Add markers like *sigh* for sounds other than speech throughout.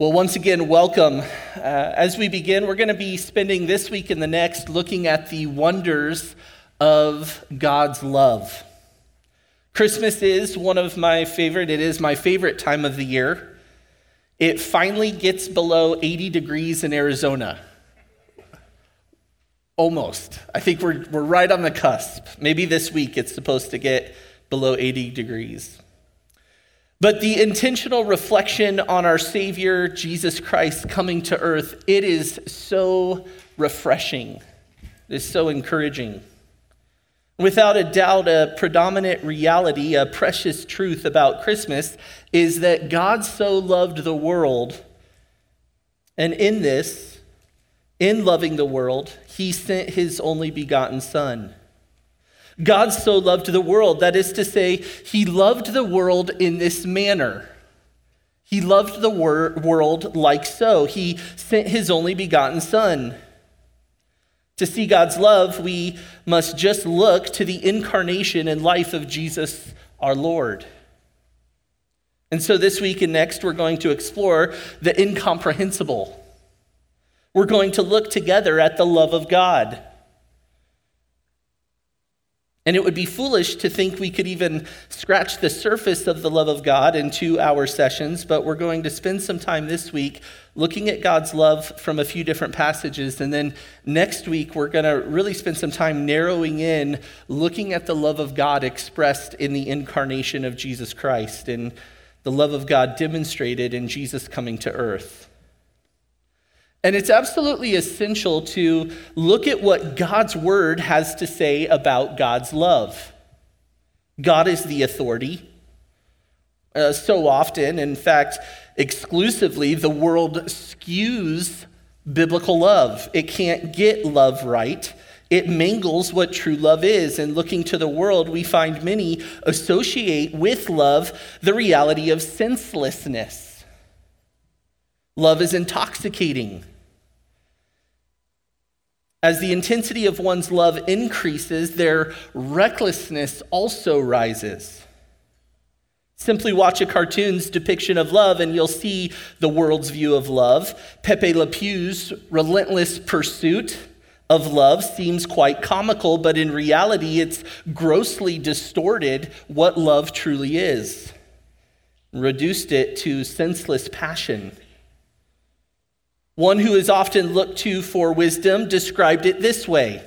Well, once again, welcome. Uh, as we begin, we're going to be spending this week and the next looking at the wonders of God's love. Christmas is one of my favorite, it is my favorite time of the year. It finally gets below 80 degrees in Arizona. Almost. I think we're, we're right on the cusp. Maybe this week it's supposed to get below 80 degrees. But the intentional reflection on our Savior, Jesus Christ, coming to earth, it is so refreshing. It is so encouraging. Without a doubt, a predominant reality, a precious truth about Christmas is that God so loved the world, and in this, in loving the world, he sent his only begotten Son. God so loved the world. That is to say, he loved the world in this manner. He loved the wor- world like so. He sent his only begotten Son. To see God's love, we must just look to the incarnation and life of Jesus our Lord. And so this week and next, we're going to explore the incomprehensible. We're going to look together at the love of God. And it would be foolish to think we could even scratch the surface of the love of God in two hour sessions, but we're going to spend some time this week looking at God's love from a few different passages. And then next week, we're going to really spend some time narrowing in, looking at the love of God expressed in the incarnation of Jesus Christ and the love of God demonstrated in Jesus coming to earth. And it's absolutely essential to look at what God's word has to say about God's love. God is the authority. Uh, so often, in fact, exclusively, the world skews biblical love. It can't get love right. It mangles what true love is. And looking to the world, we find many associate with love the reality of senselessness. Love is intoxicating. As the intensity of one's love increases, their recklessness also rises. Simply watch a cartoon's depiction of love and you'll see the world's view of love. Pepe Le Pew's relentless pursuit of love seems quite comical, but in reality, it's grossly distorted what love truly is, reduced it to senseless passion. One who is often looked to for wisdom described it this way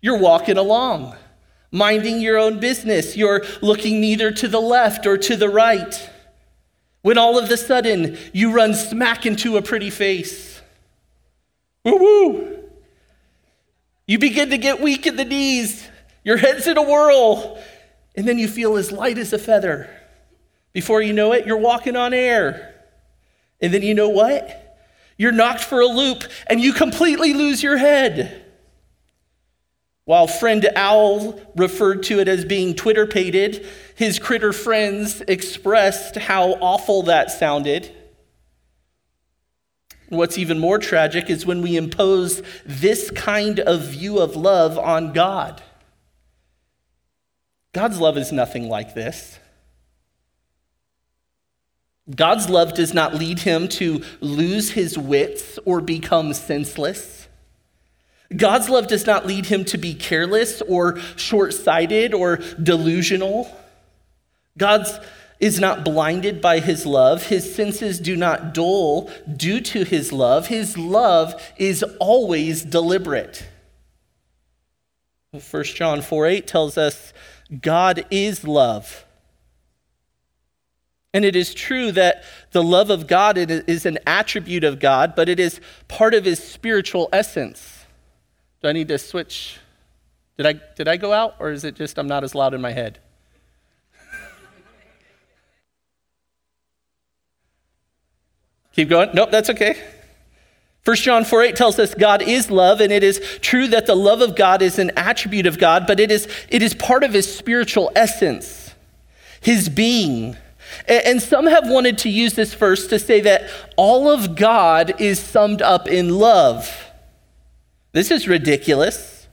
You're walking along, minding your own business. You're looking neither to the left or to the right. When all of a sudden you run smack into a pretty face. Woo woo! You begin to get weak in the knees. Your head's in a whirl. And then you feel as light as a feather. Before you know it, you're walking on air. And then you know what? You're knocked for a loop and you completely lose your head. While friend Owl referred to it as being twitterpated, his critter friends expressed how awful that sounded. What's even more tragic is when we impose this kind of view of love on God. God's love is nothing like this. God's love does not lead him to lose his wits or become senseless. God's love does not lead him to be careless or short sighted or delusional. God's is not blinded by his love. His senses do not dull due to his love. His love is always deliberate. 1 John 4 8 tells us God is love. And it is true that the love of God is an attribute of God, but it is part of his spiritual essence. Do I need to switch? Did I, did I go out, or is it just I'm not as loud in my head? *laughs* Keep going? Nope, that's okay. 1 John 4 8 tells us God is love, and it is true that the love of God is an attribute of God, but it is, it is part of his spiritual essence, his being. And some have wanted to use this verse to say that all of God is summed up in love. This is ridiculous.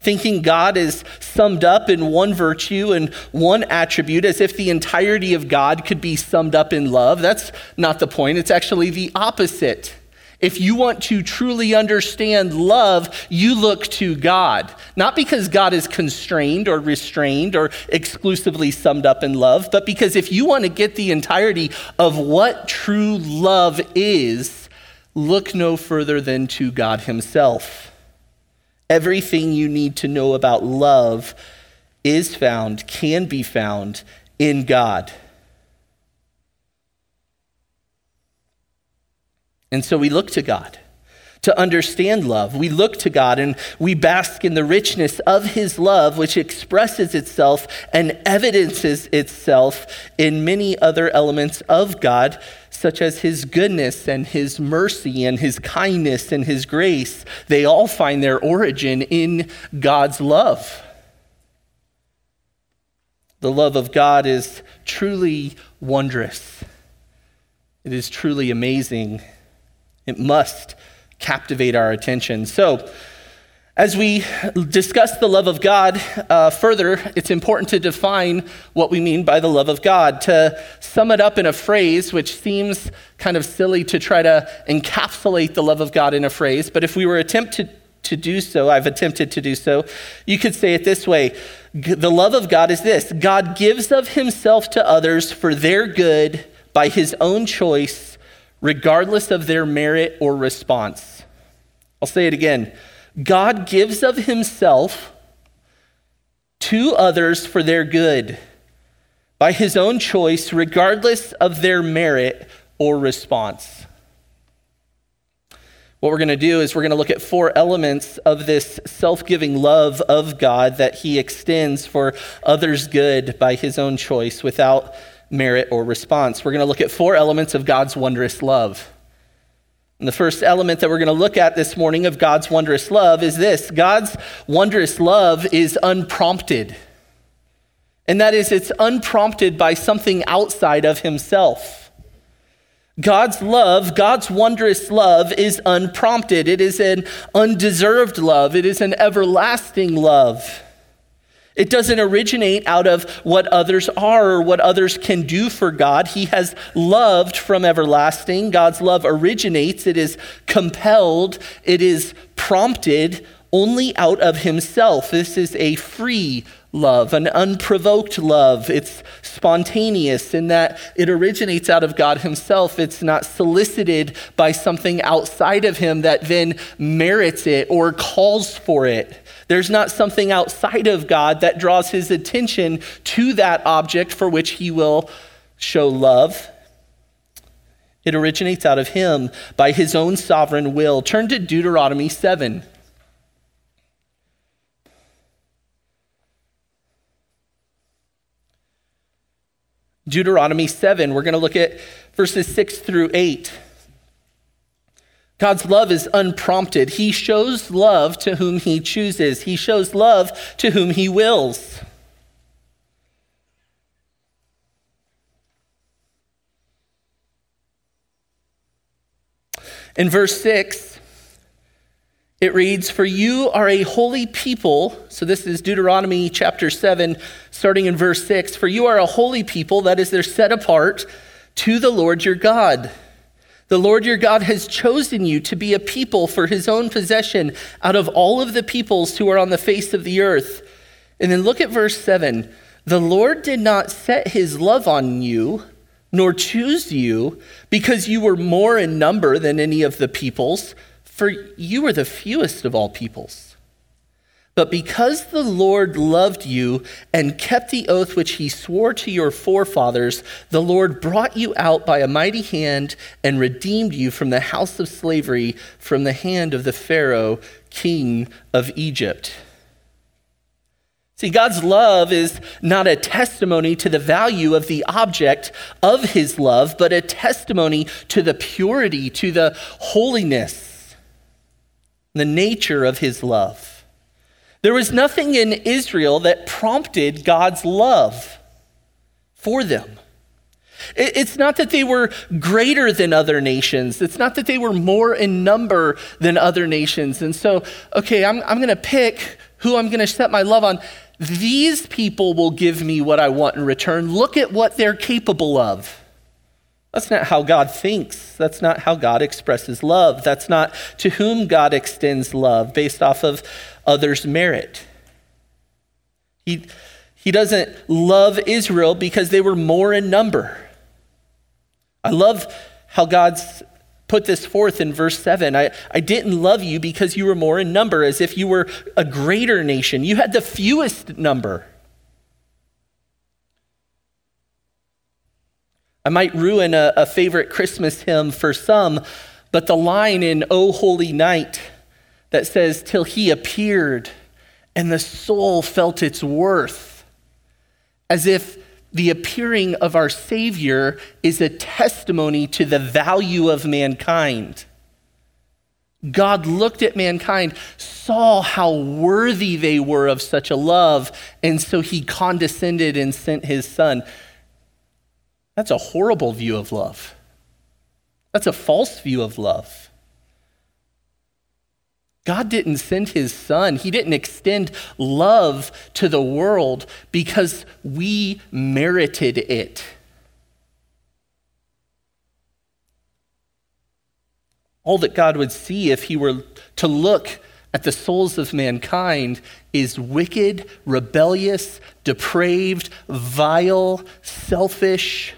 thinking God is summed up in one virtue and one attribute, as if the entirety of God could be summed up in love. That's not the point. It's actually the opposite. If you want to truly understand love, you look to God. Not because God is constrained or restrained or exclusively summed up in love, but because if you want to get the entirety of what true love is, look no further than to God Himself. Everything you need to know about love is found, can be found in God. And so we look to God to understand love. We look to God and we bask in the richness of His love, which expresses itself and evidences itself in many other elements of God, such as His goodness and His mercy and His kindness and His grace. They all find their origin in God's love. The love of God is truly wondrous. It is truly amazing. It must captivate our attention. So, as we discuss the love of God uh, further, it's important to define what we mean by the love of God. To sum it up in a phrase, which seems kind of silly to try to encapsulate the love of God in a phrase, but if we were attempted to do so, I've attempted to do so, you could say it this way The love of God is this God gives of himself to others for their good by his own choice regardless of their merit or response. I'll say it again God gives of himself to others for their good by his own choice, regardless of their merit or response. What we're going to do is we're going to look at four elements of this self giving love of God that he extends for others' good by his own choice without merit, or response. We're going to look at four elements of God's wondrous love. And the first element that we're going to look at this morning of God's wondrous love is this God's wondrous love is unprompted. And that is, it's unprompted by something outside of himself. God's love, God's wondrous love, is unprompted. It is an undeserved love, it is an everlasting love. It doesn't originate out of what others are or what others can do for God. He has loved from everlasting. God's love originates, it is compelled, it is prompted only out of Himself. This is a free love, an unprovoked love. It's spontaneous in that it originates out of God Himself. It's not solicited by something outside of Him that then merits it or calls for it. There's not something outside of God that draws his attention to that object for which he will show love. It originates out of him by his own sovereign will. Turn to Deuteronomy 7. Deuteronomy 7, we're going to look at verses 6 through 8. God's love is unprompted. He shows love to whom he chooses, he shows love to whom he wills. In verse 6, it reads, For you are a holy people. So this is Deuteronomy chapter 7, starting in verse 6. For you are a holy people, that is, they're set apart to the Lord your God. The Lord your God has chosen you to be a people for his own possession out of all of the peoples who are on the face of the earth. And then look at verse 7. The Lord did not set his love on you, nor choose you, because you were more in number than any of the peoples, for you were the fewest of all peoples. But because the Lord loved you and kept the oath which he swore to your forefathers, the Lord brought you out by a mighty hand and redeemed you from the house of slavery, from the hand of the Pharaoh, king of Egypt. See, God's love is not a testimony to the value of the object of his love, but a testimony to the purity, to the holiness, the nature of his love. There was nothing in Israel that prompted God's love for them. It's not that they were greater than other nations. It's not that they were more in number than other nations. And so, okay, I'm, I'm going to pick who I'm going to set my love on, these people will give me what I want in return. Look at what they're capable of. That's not how God thinks. That's not how God expresses love. That's not to whom God extends love based off of others' merit. He, he doesn't love Israel because they were more in number. I love how God's put this forth in verse 7. I, I didn't love you because you were more in number, as if you were a greater nation. You had the fewest number. I might ruin a, a favorite Christmas hymn for some, but the line in O Holy Night that says, Till he appeared and the soul felt its worth, as if the appearing of our Savior is a testimony to the value of mankind. God looked at mankind, saw how worthy they were of such a love, and so he condescended and sent his son. That's a horrible view of love. That's a false view of love. God didn't send his son. He didn't extend love to the world because we merited it. All that God would see if he were to look at the souls of mankind is wicked, rebellious, depraved, vile, selfish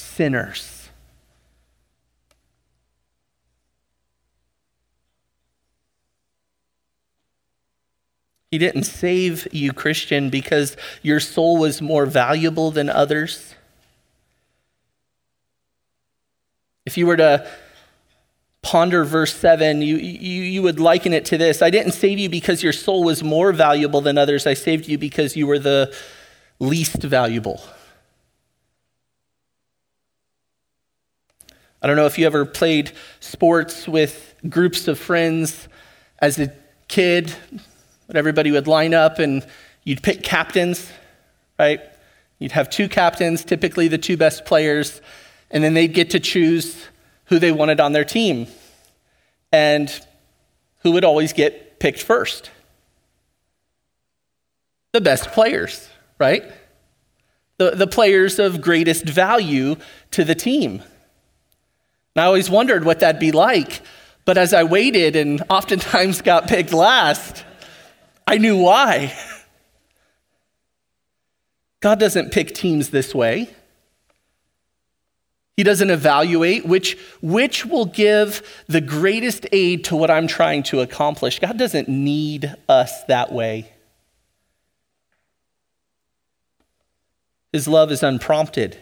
sinners. He didn't save you, Christian, because your soul was more valuable than others. If you were to ponder verse 7, you, you, you would liken it to this I didn't save you because your soul was more valuable than others. I saved you because you were the least valuable. I don't know if you ever played sports with groups of friends as a kid, but everybody would line up and you'd pick captains, right? You'd have two captains, typically the two best players, and then they'd get to choose who they wanted on their team and who would always get picked first. The best players, right? The, the players of greatest value to the team. I always wondered what that'd be like, but as I waited and oftentimes *laughs* got picked last, I knew why. *laughs* God doesn't pick teams this way. He doesn't evaluate which, which will give the greatest aid to what I'm trying to accomplish. God doesn't need us that way. His love is unprompted.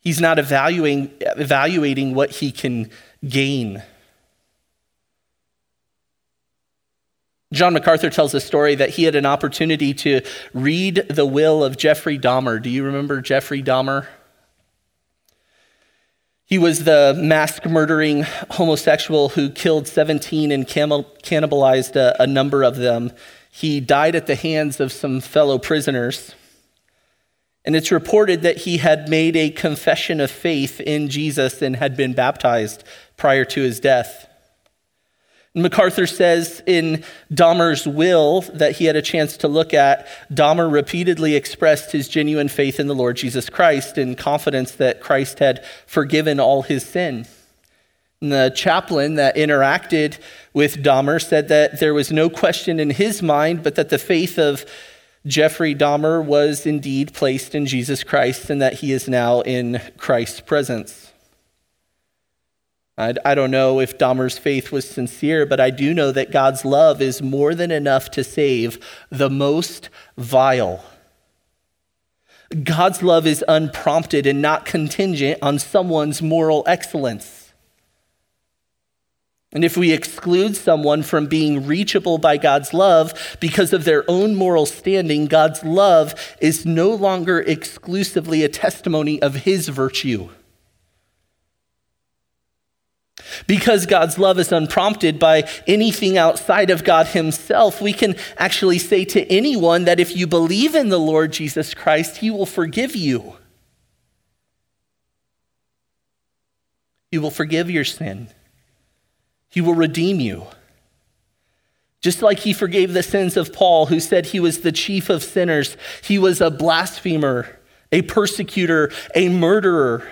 He's not evaluating, evaluating what he can gain. John MacArthur tells a story that he had an opportunity to read the will of Jeffrey Dahmer. Do you remember Jeffrey Dahmer? He was the mask murdering homosexual who killed 17 and cannibalized a, a number of them. He died at the hands of some fellow prisoners. And it's reported that he had made a confession of faith in Jesus and had been baptized prior to his death. MacArthur says in Dahmer's will that he had a chance to look at, Dahmer repeatedly expressed his genuine faith in the Lord Jesus Christ and confidence that Christ had forgiven all his sin. And the chaplain that interacted with Dahmer said that there was no question in his mind, but that the faith of Jeffrey Dahmer was indeed placed in Jesus Christ and that he is now in Christ's presence. I, I don't know if Dahmer's faith was sincere, but I do know that God's love is more than enough to save the most vile. God's love is unprompted and not contingent on someone's moral excellence. And if we exclude someone from being reachable by God's love because of their own moral standing, God's love is no longer exclusively a testimony of his virtue. Because God's love is unprompted by anything outside of God Himself, we can actually say to anyone that if you believe in the Lord Jesus Christ, He will forgive you. He will forgive your sin, He will redeem you. Just like he forgave the sins of Paul, who said he was the chief of sinners, he was a blasphemer, a persecutor, a murderer.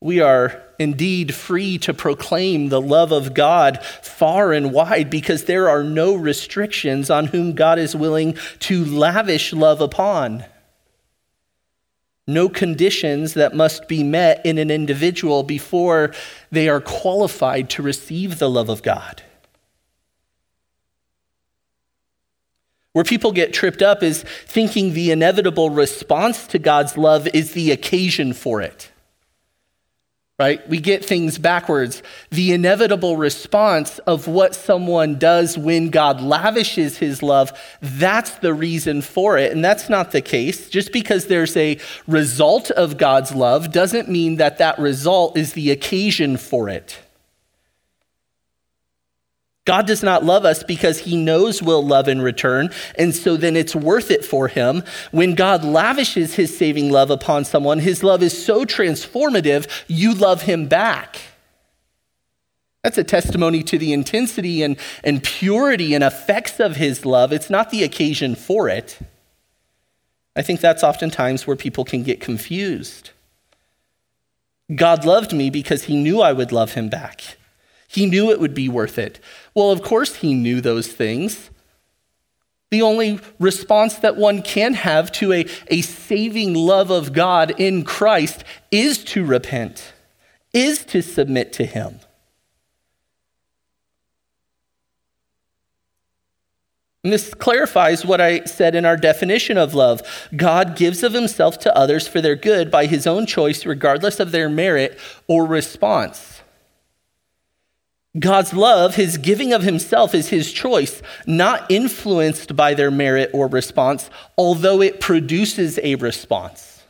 We are indeed free to proclaim the love of God far and wide because there are no restrictions on whom God is willing to lavish love upon. No conditions that must be met in an individual before they are qualified to receive the love of God. Where people get tripped up is thinking the inevitable response to God's love is the occasion for it right? We get things backwards. The inevitable response of what someone does when God lavishes his love, that's the reason for it. And that's not the case. Just because there's a result of God's love doesn't mean that that result is the occasion for it. God does not love us because he knows we'll love in return, and so then it's worth it for him. When God lavishes his saving love upon someone, his love is so transformative, you love him back. That's a testimony to the intensity and, and purity and effects of his love. It's not the occasion for it. I think that's oftentimes where people can get confused. God loved me because he knew I would love him back. He knew it would be worth it. Well, of course, he knew those things. The only response that one can have to a, a saving love of God in Christ is to repent, is to submit to him. And this clarifies what I said in our definition of love. God gives of himself to others for their good by his own choice, regardless of their merit or response. God's love, his giving of himself, is his choice, not influenced by their merit or response, although it produces a response.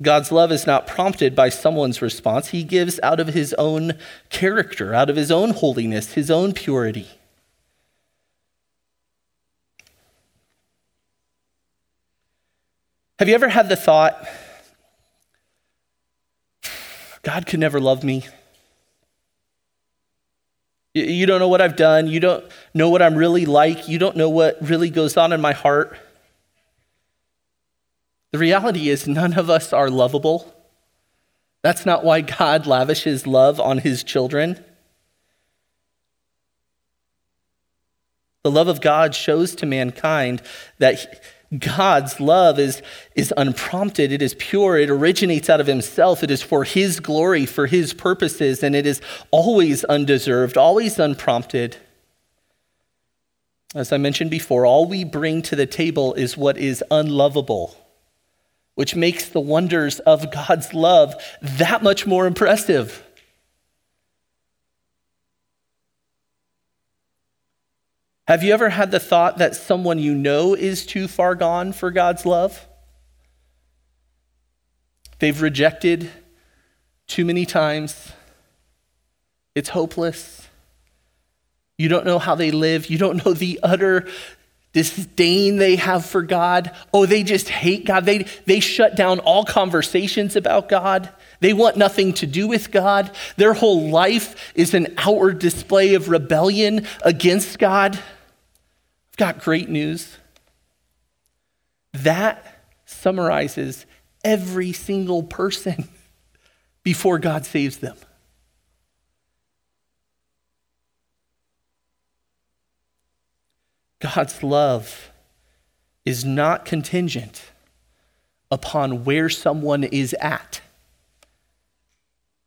God's love is not prompted by someone's response. He gives out of his own character, out of his own holiness, his own purity. Have you ever had the thought, God could never love me? You don't know what I've done. You don't know what I'm really like. You don't know what really goes on in my heart. The reality is, none of us are lovable. That's not why God lavishes love on his children. The love of God shows to mankind that God's love is, is unprompted, it is pure, it originates out of Himself, it is for His glory, for His purposes, and it is always undeserved, always unprompted. As I mentioned before, all we bring to the table is what is unlovable, which makes the wonders of God's love that much more impressive. Have you ever had the thought that someone you know is too far gone for God's love? They've rejected too many times. It's hopeless. You don't know how they live. You don't know the utter disdain they have for God. Oh, they just hate God. They, they shut down all conversations about God. They want nothing to do with God. Their whole life is an outward display of rebellion against God got great news. That summarizes every single person *laughs* before God saves them. God's love is not contingent upon where someone is at.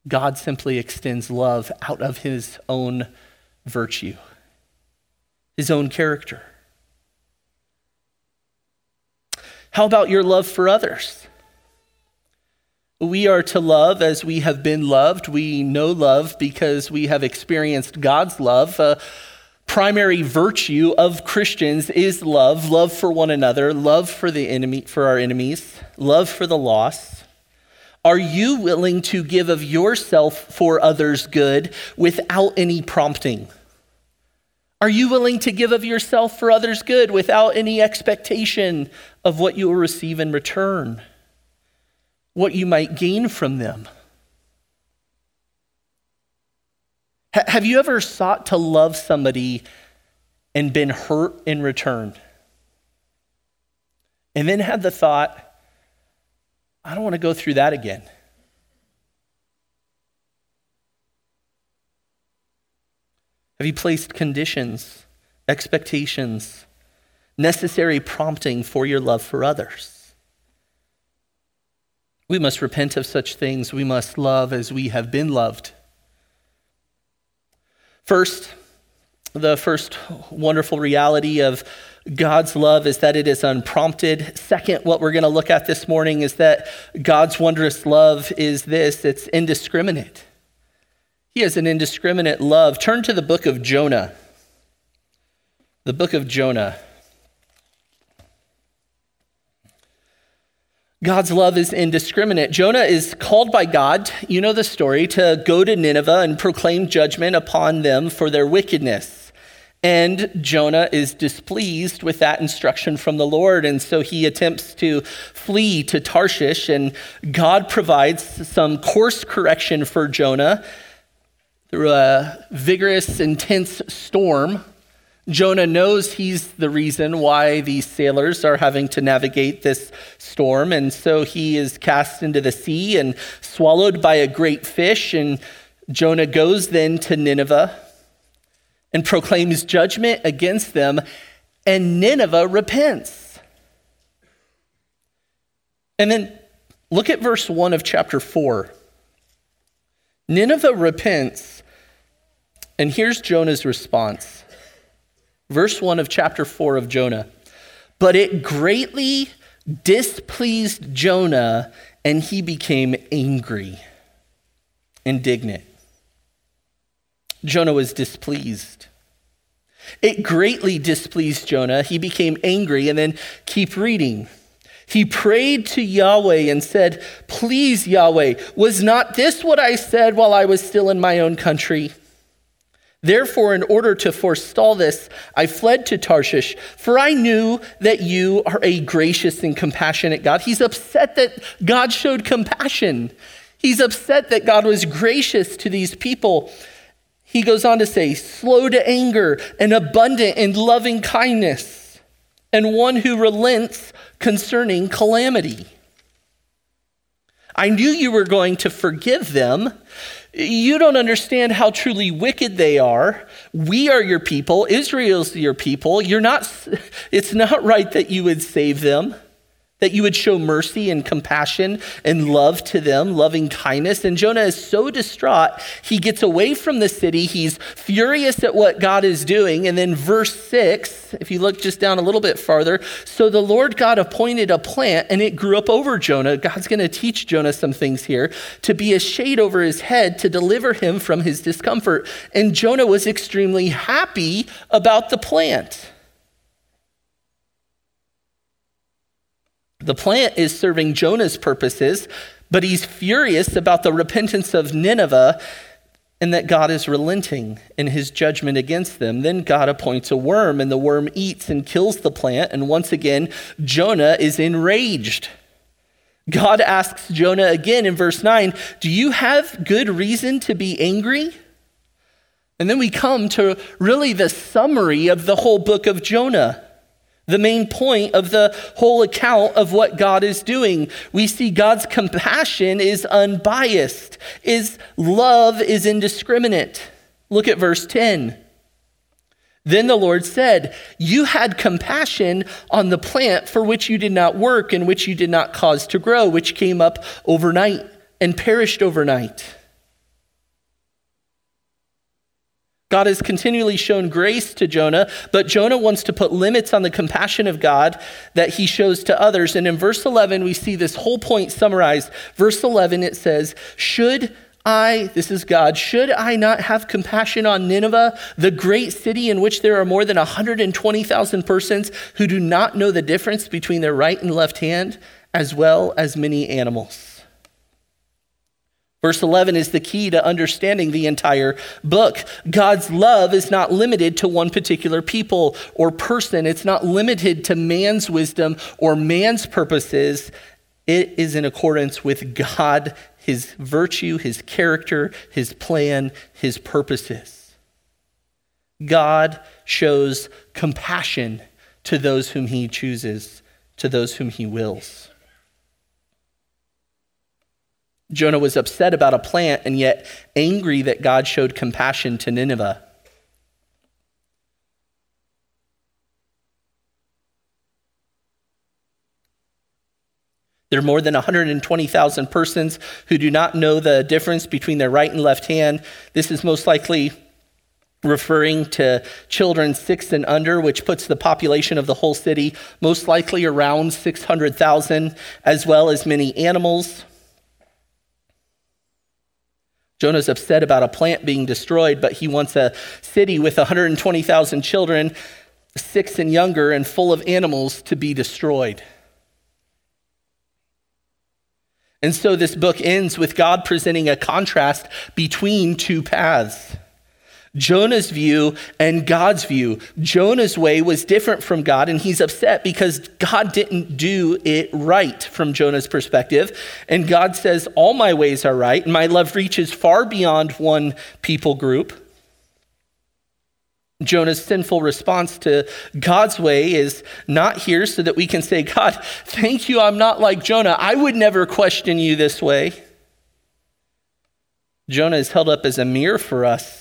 God simply extends love out of his own virtue, his own character. How about your love for others? We are to love as we have been loved. We know love because we have experienced God's love. A primary virtue of Christians is love, love for one another, love for the enemy for our enemies, love for the lost. Are you willing to give of yourself for others' good without any prompting? Are you willing to give of yourself for others' good without any expectation of what you will receive in return? What you might gain from them? have you ever sought to love somebody and been hurt in return? And then had the thought, I don't want to go through that again. Have you placed conditions, expectations, necessary prompting for your love for others? We must repent of such things. We must love as we have been loved. First, the first wonderful reality of God's love is that it is unprompted. Second, what we're going to look at this morning is that God's wondrous love is this it's indiscriminate. He has an indiscriminate love. Turn to the book of Jonah. The book of Jonah. God's love is indiscriminate. Jonah is called by God, you know the story, to go to Nineveh and proclaim judgment upon them for their wickedness. And Jonah is displeased with that instruction from the Lord. And so he attempts to flee to Tarshish. And God provides some course correction for Jonah through a vigorous, intense storm Jonah knows he's the reason why these sailors are having to navigate this storm, and so he is cast into the sea and swallowed by a great fish. And Jonah goes then to Nineveh and proclaims judgment against them, and Nineveh repents. And then look at verse 1 of chapter 4. Nineveh repents, and here's Jonah's response. Verse 1 of chapter 4 of Jonah. But it greatly displeased Jonah, and he became angry, indignant. Jonah was displeased. It greatly displeased Jonah. He became angry, and then keep reading. He prayed to Yahweh and said, Please, Yahweh, was not this what I said while I was still in my own country? Therefore, in order to forestall this, I fled to Tarshish, for I knew that you are a gracious and compassionate God. He's upset that God showed compassion. He's upset that God was gracious to these people. He goes on to say, slow to anger and abundant in loving kindness, and one who relents concerning calamity. I knew you were going to forgive them you don't understand how truly wicked they are. We are your people. Israel's your people. You're not, *laughs* it's not right that you would save them that you would show mercy and compassion and love to them, loving kindness. And Jonah is so distraught, he gets away from the city. He's furious at what God is doing. And then, verse six, if you look just down a little bit farther, so the Lord God appointed a plant and it grew up over Jonah. God's going to teach Jonah some things here to be a shade over his head to deliver him from his discomfort. And Jonah was extremely happy about the plant. The plant is serving Jonah's purposes, but he's furious about the repentance of Nineveh and that God is relenting in his judgment against them. Then God appoints a worm, and the worm eats and kills the plant. And once again, Jonah is enraged. God asks Jonah again in verse 9, Do you have good reason to be angry? And then we come to really the summary of the whole book of Jonah the main point of the whole account of what God is doing. We see God's compassion is unbiased, his love is indiscriminate. Look at verse 10. Then the Lord said, You had compassion on the plant for which you did not work and which you did not cause to grow, which came up overnight and perished overnight. God has continually shown grace to Jonah, but Jonah wants to put limits on the compassion of God that he shows to others. And in verse 11, we see this whole point summarized. Verse 11, it says, Should I, this is God, should I not have compassion on Nineveh, the great city in which there are more than 120,000 persons who do not know the difference between their right and left hand, as well as many animals? Verse 11 is the key to understanding the entire book. God's love is not limited to one particular people or person, it's not limited to man's wisdom or man's purposes. it is in accordance with God, his virtue, his character, his plan, his purposes. God shows compassion to those whom he chooses, to those whom he wills. Jonah was upset about a plant and yet angry that God showed compassion to Nineveh. There are more than 120,000 persons who do not know the difference between their right and left hand. This is most likely referring to children six and under, which puts the population of the whole city most likely around 600,000, as well as many animals. Jonah's upset about a plant being destroyed, but he wants a city with 120,000 children, six and younger, and full of animals to be destroyed. And so this book ends with God presenting a contrast between two paths. Jonah's view and God's view. Jonah's way was different from God, and he's upset because God didn't do it right from Jonah's perspective. And God says, All my ways are right, and my love reaches far beyond one people group. Jonah's sinful response to God's way is not here so that we can say, God, thank you, I'm not like Jonah. I would never question you this way. Jonah is held up as a mirror for us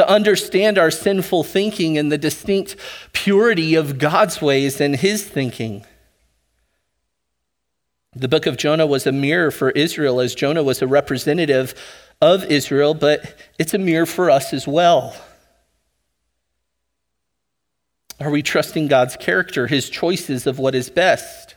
to understand our sinful thinking and the distinct purity of God's ways and his thinking. The book of Jonah was a mirror for Israel as Jonah was a representative of Israel, but it's a mirror for us as well. Are we trusting God's character, his choices of what is best?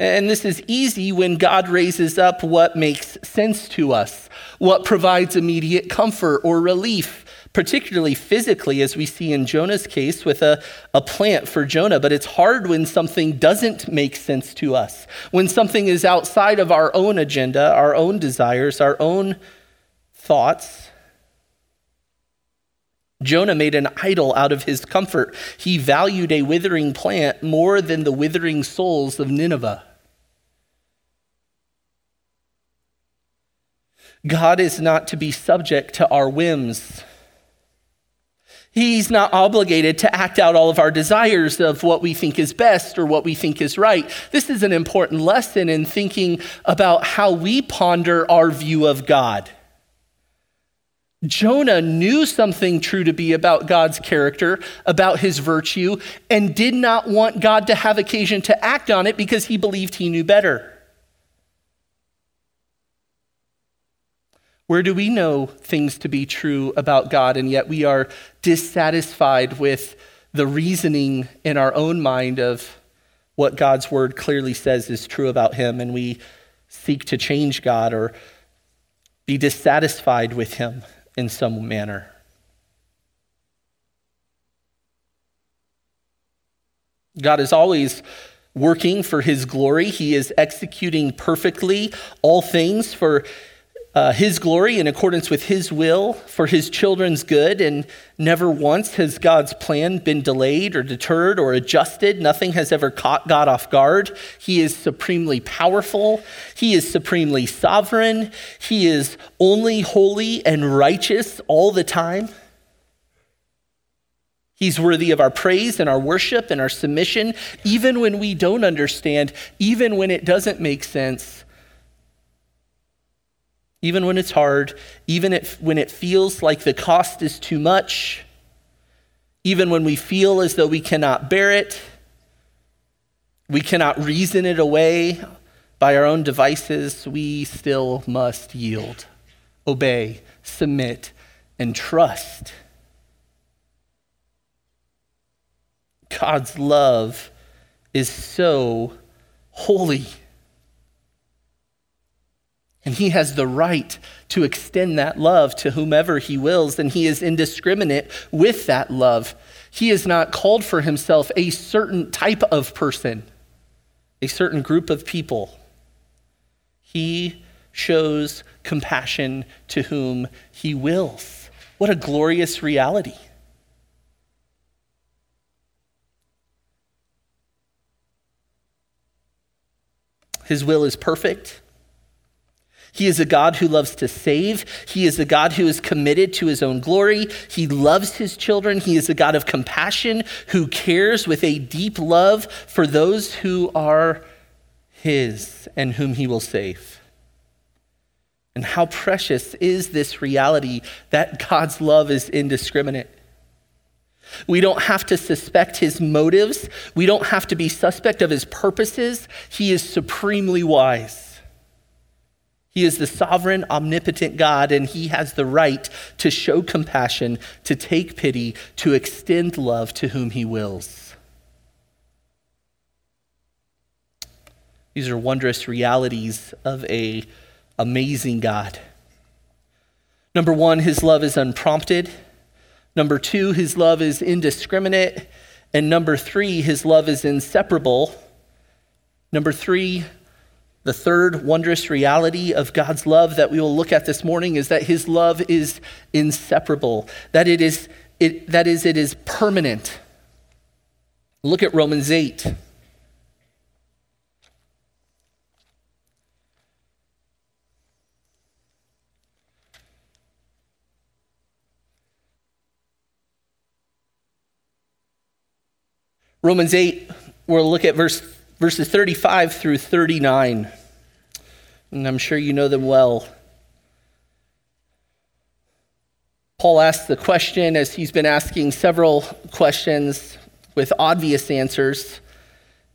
And this is easy when God raises up what makes sense to us, what provides immediate comfort or relief, particularly physically, as we see in Jonah's case with a, a plant for Jonah. But it's hard when something doesn't make sense to us, when something is outside of our own agenda, our own desires, our own thoughts. Jonah made an idol out of his comfort. He valued a withering plant more than the withering souls of Nineveh. God is not to be subject to our whims. He's not obligated to act out all of our desires of what we think is best or what we think is right. This is an important lesson in thinking about how we ponder our view of God. Jonah knew something true to be about God's character, about his virtue, and did not want God to have occasion to act on it because he believed he knew better. Where do we know things to be true about God, and yet we are dissatisfied with the reasoning in our own mind of what God's word clearly says is true about him, and we seek to change God or be dissatisfied with him? in some manner. God is always working for his glory. He is executing perfectly all things for uh, his glory in accordance with his will for his children's good. And never once has God's plan been delayed or deterred or adjusted. Nothing has ever caught God off guard. He is supremely powerful, he is supremely sovereign, he is only holy and righteous all the time. He's worthy of our praise and our worship and our submission, even when we don't understand, even when it doesn't make sense even when it's hard, even if, when it feels like the cost is too much, even when we feel as though we cannot bear it, we cannot reason it away by our own devices, we still must yield, obey, submit, and trust. God's love is so holy. And he has the right to extend that love to whomever he wills, and he is indiscriminate with that love. He has not called for himself a certain type of person, a certain group of people. He shows compassion to whom he wills. What a glorious reality. His will is perfect. He is a God who loves to save. He is a God who is committed to his own glory. He loves his children. He is a God of compassion who cares with a deep love for those who are his and whom he will save. And how precious is this reality that God's love is indiscriminate? We don't have to suspect his motives. We don't have to be suspect of his purposes. He is supremely wise. He is the sovereign, omnipotent God, and He has the right to show compassion, to take pity, to extend love to whom He wills. These are wondrous realities of a amazing God. Number 1, his love is unprompted. Number 2, his love is indiscriminate, and number 3, his love is inseparable. Number 3, the third wondrous reality of God's love that we will look at this morning is that his love is inseparable, that it is, it, that is, it is permanent. Look at Romans 8. Romans 8, we'll look at verse verses 35 through 39. And I'm sure you know them well. Paul asks the question, as he's been asking several questions with obvious answers.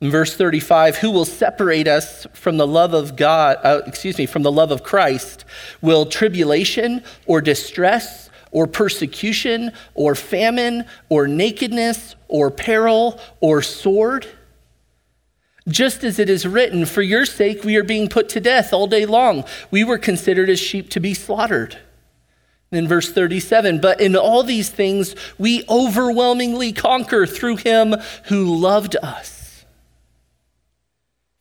In verse 35, who will separate us from the love of God, uh, excuse me, from the love of Christ? Will tribulation or distress or persecution or famine or nakedness or peril or sword? Just as it is written, For your sake we are being put to death all day long. We were considered as sheep to be slaughtered. In verse 37, but in all these things we overwhelmingly conquer through him who loved us.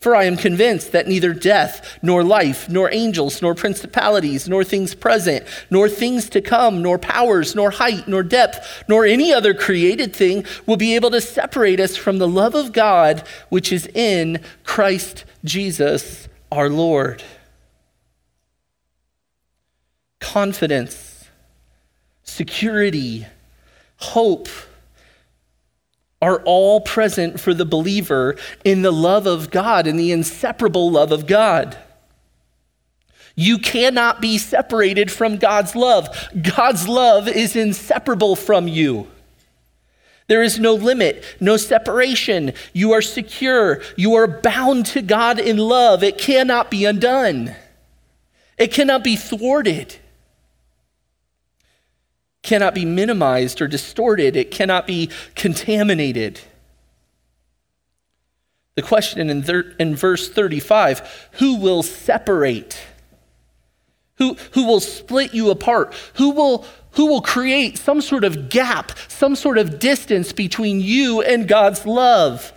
For I am convinced that neither death, nor life, nor angels, nor principalities, nor things present, nor things to come, nor powers, nor height, nor depth, nor any other created thing will be able to separate us from the love of God which is in Christ Jesus our Lord. Confidence, security, hope are all present for the believer in the love of God, in the inseparable love of God. You cannot be separated from God's love. God's love is inseparable from you. There is no limit, no separation. You are secure. You are bound to God in love. It cannot be undone, it cannot be thwarted cannot be minimized or distorted, it cannot be contaminated. The question in, thir- in verse 35 who will separate? Who, who will split you apart? Who will, who will create some sort of gap, some sort of distance between you and God's love?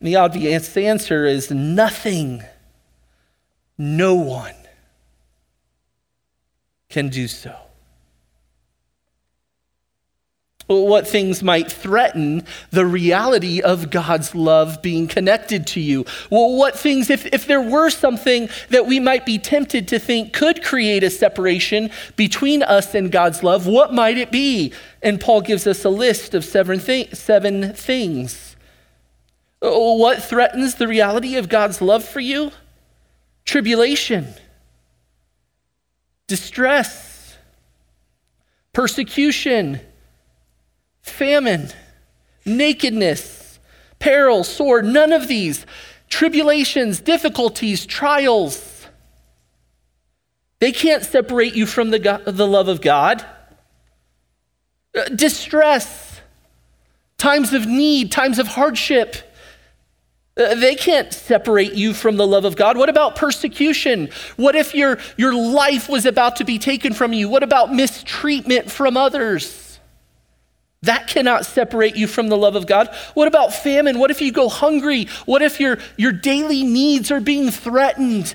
And the obvious answer is nothing. No one can do so what things might threaten the reality of God's love being connected to you. Well, what things, if, if there were something that we might be tempted to think could create a separation between us and God's love, what might it be? And Paul gives us a list of seven, th- seven things. What threatens the reality of God's love for you? Tribulation, distress, persecution, famine, nakedness, peril, sword, none of these, tribulations, difficulties, trials, they can't separate you from the, God, the love of God. Uh, distress, times of need, times of hardship, uh, they can't separate you from the love of God. What about persecution? What if your, your life was about to be taken from you? What about mistreatment from others? That cannot separate you from the love of God. What about famine? What if you go hungry? What if your, your daily needs are being threatened?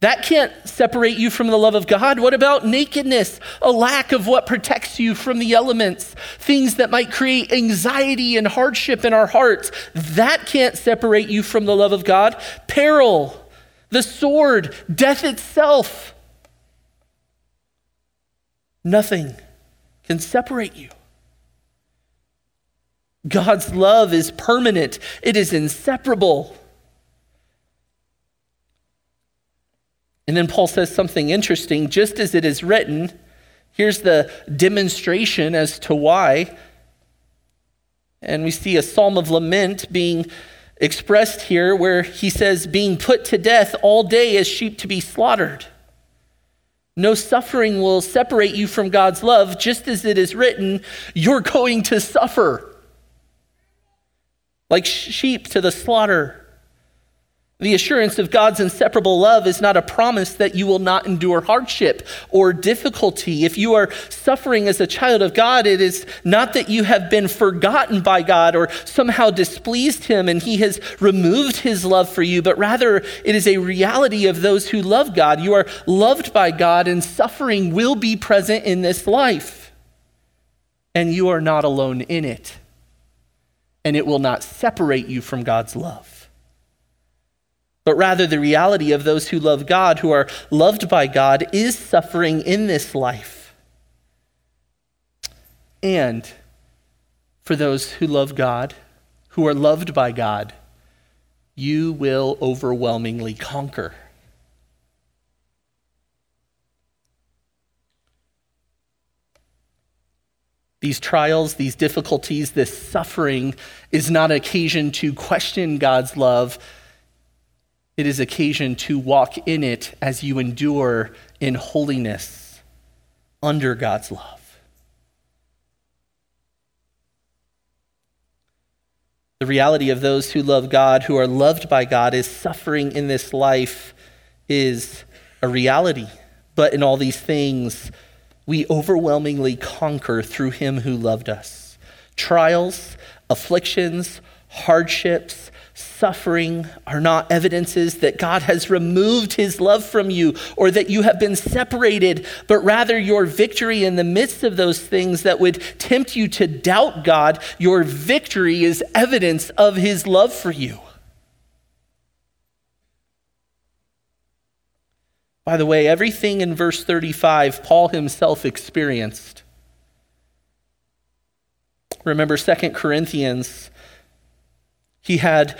That can't separate you from the love of God. What about nakedness? A lack of what protects you from the elements, things that might create anxiety and hardship in our hearts. That can't separate you from the love of God. Peril, the sword, death itself. Nothing can separate you. God's love is permanent, it is inseparable. And then Paul says something interesting just as it is written. Here's the demonstration as to why. And we see a psalm of lament being expressed here where he says, being put to death all day as sheep to be slaughtered. No suffering will separate you from God's love, just as it is written, you're going to suffer. Like sheep to the slaughter. The assurance of God's inseparable love is not a promise that you will not endure hardship or difficulty. If you are suffering as a child of God, it is not that you have been forgotten by God or somehow displeased Him and He has removed His love for you, but rather it is a reality of those who love God. You are loved by God, and suffering will be present in this life. And you are not alone in it. And it will not separate you from God's love but rather the reality of those who love God, who are loved by God, is suffering in this life. And for those who love God, who are loved by God, you will overwhelmingly conquer. These trials, these difficulties, this suffering is not an occasion to question God's love it is occasion to walk in it as you endure in holiness under God's love. The reality of those who love God, who are loved by God, is suffering in this life is a reality. But in all these things, we overwhelmingly conquer through him who loved us. Trials, afflictions, hardships, suffering are not evidences that God has removed his love from you or that you have been separated, but rather your victory in the midst of those things that would tempt you to doubt God, your victory is evidence of his love for you. By the way, everything in verse 35, Paul himself experienced. Remember 2 Corinthians he had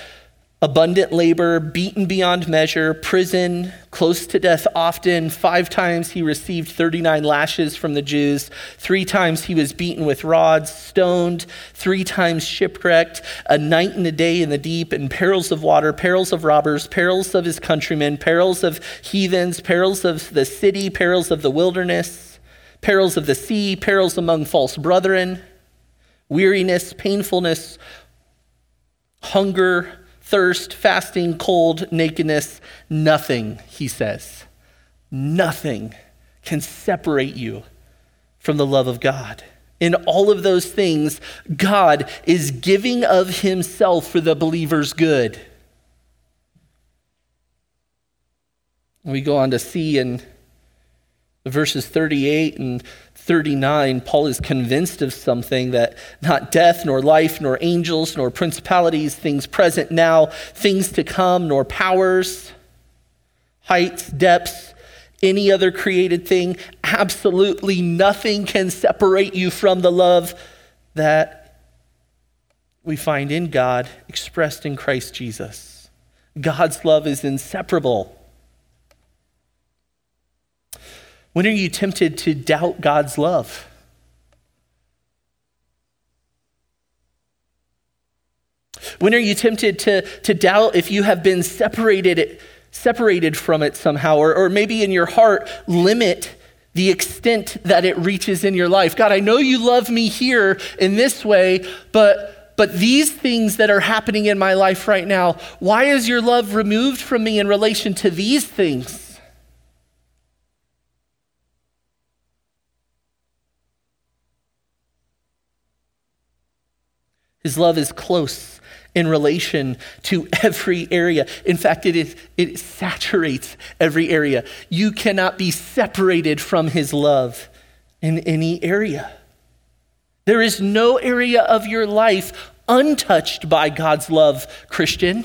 abundant labor, beaten beyond measure, prison, close to death often. Five times he received 39 lashes from the Jews. Three times he was beaten with rods, stoned, three times shipwrecked, a night and a day in the deep, in perils of water, perils of robbers, perils of his countrymen, perils of heathens, perils of the city, perils of the wilderness, perils of the sea, perils among false brethren, weariness, painfulness, hunger, thirst, fasting, cold, nakedness, nothing, he says, nothing can separate you from the love of God. In all of those things, God is giving of himself for the believer's good. We go on to see in verses 38 and 39, Paul is convinced of something that not death, nor life, nor angels, nor principalities, things present now, things to come, nor powers, heights, depths, any other created thing, absolutely nothing can separate you from the love that we find in God expressed in Christ Jesus. God's love is inseparable. When are you tempted to doubt God's love? When are you tempted to, to doubt if you have been separated, separated from it somehow, or, or maybe in your heart limit the extent that it reaches in your life? God, I know you love me here in this way, but, but these things that are happening in my life right now, why is your love removed from me in relation to these things? His love is close in relation to *laughs* every area. In fact, it, is, it saturates every area. You cannot be separated from his love in any area. There is no area of your life untouched by God's love, Christian.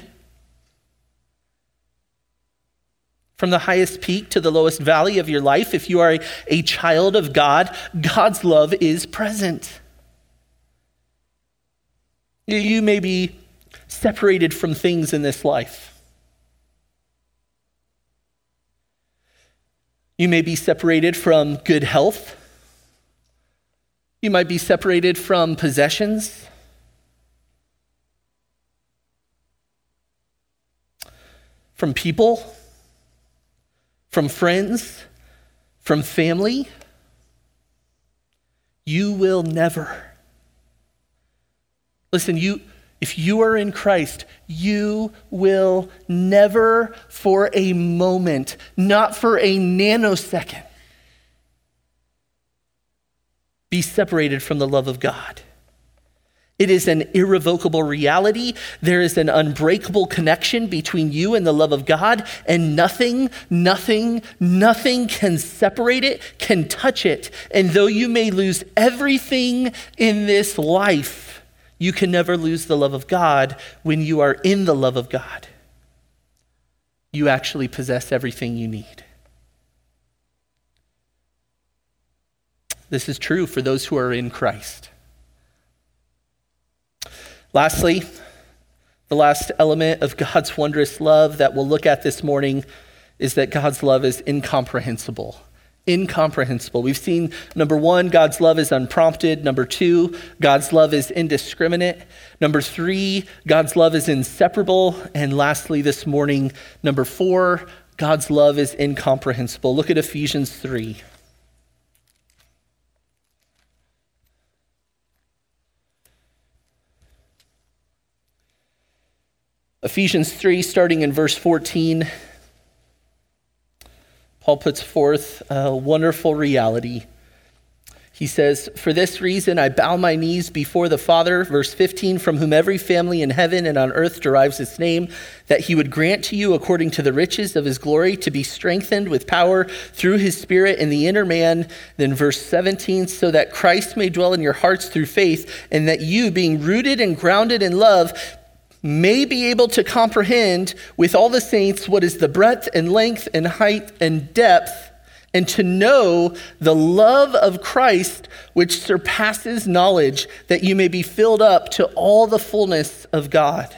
From the highest peak to the lowest valley of your life, if you are a, a child of God, God's love is present. You may be separated from things in this life. You may be separated from good health. You might be separated from possessions. From people from friends, from family, you will never. Listen, you if you are in Christ, you will never for a moment, not for a nanosecond, be separated from the love of God. It is an irrevocable reality. There is an unbreakable connection between you and the love of God, and nothing, nothing, nothing can separate it, can touch it. And though you may lose everything in this life, you can never lose the love of God when you are in the love of God. You actually possess everything you need. This is true for those who are in Christ. Lastly, the last element of God's wondrous love that we'll look at this morning is that God's love is incomprehensible. Incomprehensible. We've seen number one, God's love is unprompted. Number two, God's love is indiscriminate. Number three, God's love is inseparable. And lastly, this morning, number four, God's love is incomprehensible. Look at Ephesians 3. Ephesians 3, starting in verse 14, Paul puts forth a wonderful reality. He says, For this reason I bow my knees before the Father, verse 15, from whom every family in heaven and on earth derives its name, that he would grant to you, according to the riches of his glory, to be strengthened with power through his Spirit in the inner man. Then, verse 17, so that Christ may dwell in your hearts through faith, and that you, being rooted and grounded in love, may be able to comprehend with all the saints what is the breadth and length and height and depth, and to know the love of Christ which surpasses knowledge, that you may be filled up to all the fullness of God.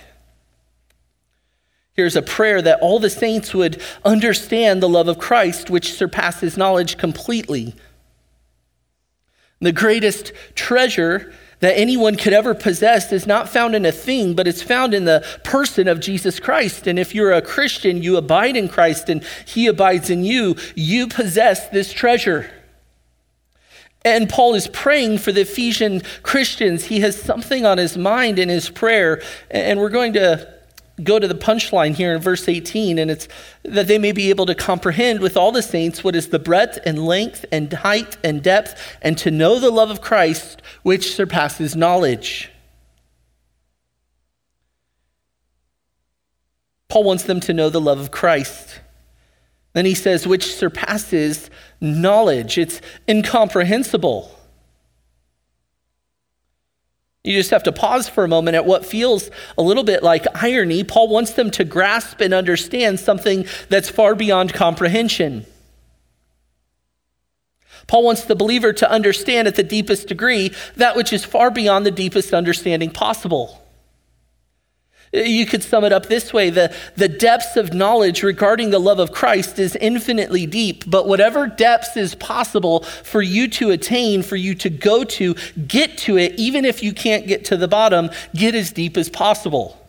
Here's a prayer that all the saints would understand the love of Christ, which surpasses knowledge completely. The greatest treasure that anyone could ever possess is not found in a thing, but it's found in the person of Jesus Christ. And if you're a Christian, you abide in Christ and he abides in you, you possess this treasure. And Paul is praying for the Ephesian Christians. He has something on his mind in his prayer. And we're going to go to the punchline here in verse 18, and it's that they may be able to comprehend with all the saints what is the breadth and length and height and depth, and to know the love of Christ which surpasses knowledge. Paul wants them to know the love of Christ. Then he says, which surpasses knowledge. It's incomprehensible. You just have to pause for a moment at what feels a little bit like irony. Paul wants them to grasp and understand something that's far beyond comprehension. Paul wants the believer to understand at the deepest degree that which is far beyond the deepest understanding possible. You could sum it up this way the, the depths of knowledge regarding the love of Christ is infinitely deep, but whatever depths is possible for you to attain, for you to go to, get to it, even if you can't get to the bottom, get as deep as possible.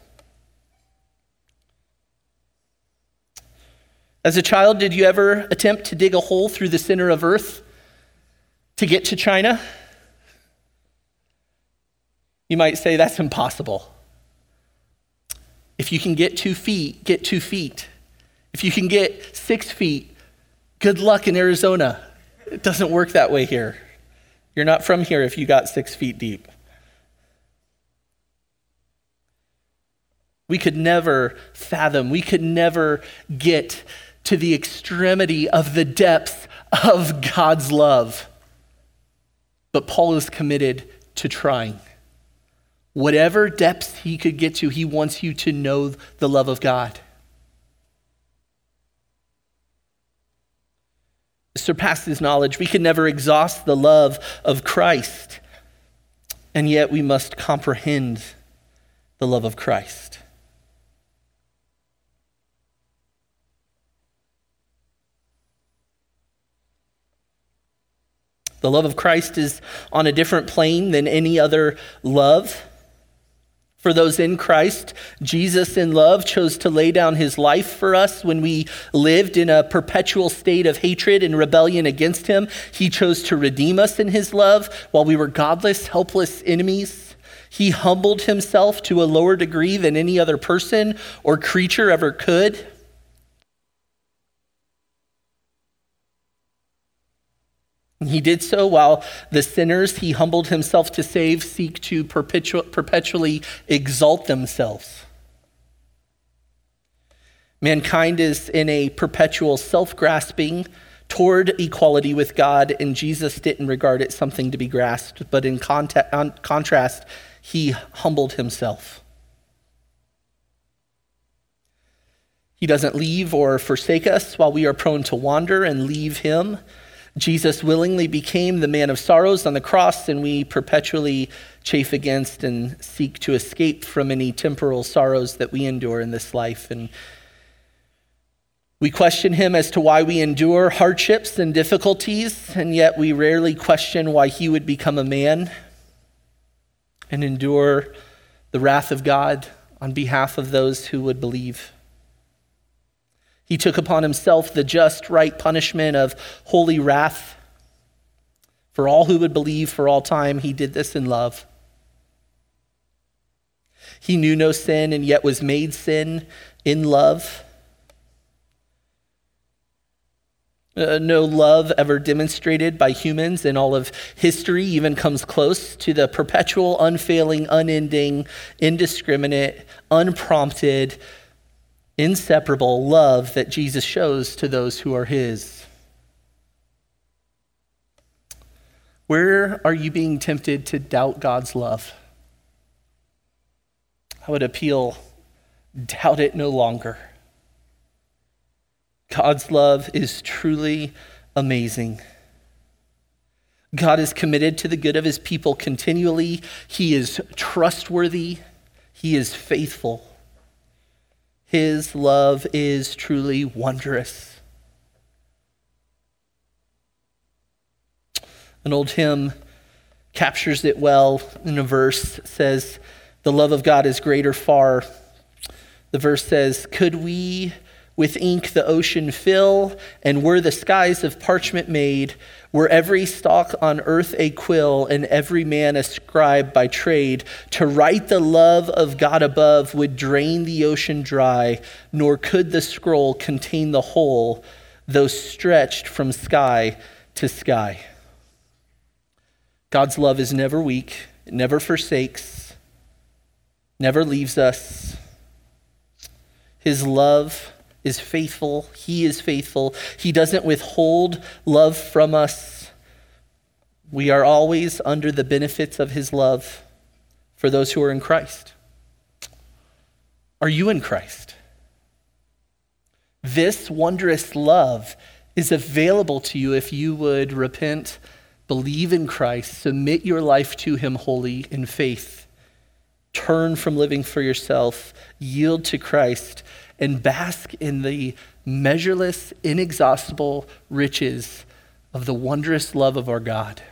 As a child, did you ever attempt to dig a hole through the center of earth to get to China? You might say that's impossible. If you can get two feet, get two feet. If you can get six feet, good luck in Arizona. It doesn't work that way here. You're not from here if you got six feet deep. We could never fathom, we could never get to the extremity of the depth of God's love. But Paul is committed to trying. Whatever depth he could get to, he wants you to know the love of God. Surpasses knowledge. We can never exhaust the love of Christ, and yet we must comprehend the love of Christ. The love of Christ is on a different plane than any other love. For those in Christ, Jesus in love chose to lay down his life for us when we lived in a perpetual state of hatred and rebellion against him. He chose to redeem us in his love while we were godless, helpless enemies. He humbled himself to a lower degree than any other person or creature ever could. He did so while the sinners he humbled himself to save seek to perpetu- perpetually exalt themselves. Mankind is in a perpetual self grasping toward equality with God, and Jesus didn't regard it something to be grasped, but in contrast, he humbled himself. He doesn't leave or forsake us while we are prone to wander and leave him. Jesus willingly became the man of sorrows on the cross, and we perpetually chafe against and seek to escape from any temporal sorrows that we endure in this life. And we question him as to why we endure hardships and difficulties, and yet we rarely question why he would become a man and endure the wrath of God on behalf of those who would believe. He took upon himself the just, right punishment of holy wrath for all who would believe for all time. He did this in love. He knew no sin and yet was made sin in love. Uh, no love ever demonstrated by humans in all of history even comes close to the perpetual, unfailing, unending, indiscriminate, unprompted, inseparable love that Jesus shows to those who are his. Where are you being tempted to doubt God's love? I would appeal, doubt it no longer. God's love is truly amazing. God is committed to the good of his people continually. He is trustworthy. He is faithful. His love is truly wondrous. An old hymn captures it well in a verse says, The love of God is greater far. The verse says, Could we with ink the ocean fill, and were the skies of parchment made, were every stalk on earth a quill, and every man a scribe by trade, to write the love of God above would drain the ocean dry, nor could the scroll contain the whole, though stretched from sky to sky. God's love is never weak, it never forsakes, never leaves us. His love is faithful. He is faithful. He doesn't withhold love from us. We are always under the benefits of his love for those who are in Christ. Are you in Christ? This wondrous love is available to you if you would repent, believe in Christ, submit your life to him wholly in faith, turn from living for yourself, yield to Christ and bask in the measureless, inexhaustible riches of the wondrous love of our God.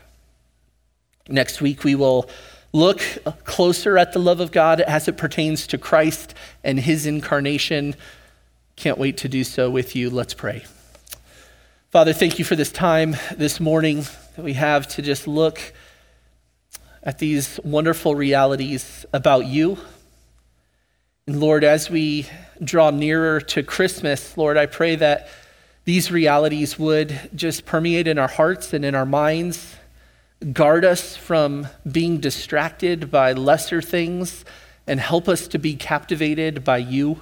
Next week, we will look closer at the love of God as it pertains to Christ and his incarnation. Can't wait to do so with you. Let's pray. Father, thank you for this time this morning that we have to just look at these wonderful realities about you and Lord, as we draw nearer to Christmas, Lord, I pray that these realities would just permeate in our hearts and in our minds, guard us from being distracted by lesser things and help us to be captivated by you.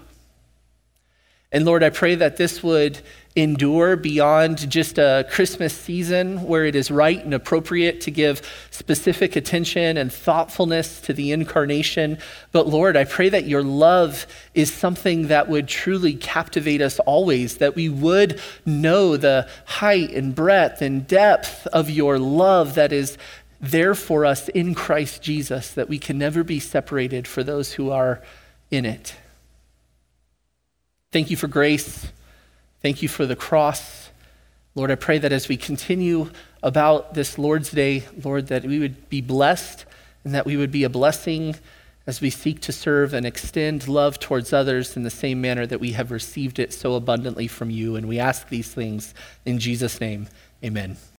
And Lord, I pray that this would endure beyond just a Christmas season where it is right and appropriate to give specific attention and thoughtfulness to the incarnation. But Lord, I pray that your love is something that would truly captivate us always, that we would know the height and breadth and depth of your love that is there for us in Christ Jesus, that we can never be separated for those who are in it. Thank you for grace. Thank you for the cross. Lord, I pray that as we continue about this Lord's Day, Lord, that we would be blessed and that we would be a blessing as we seek to serve and extend love towards others in the same manner that we have received it so abundantly from you. And we ask these things in Jesus' name. Amen.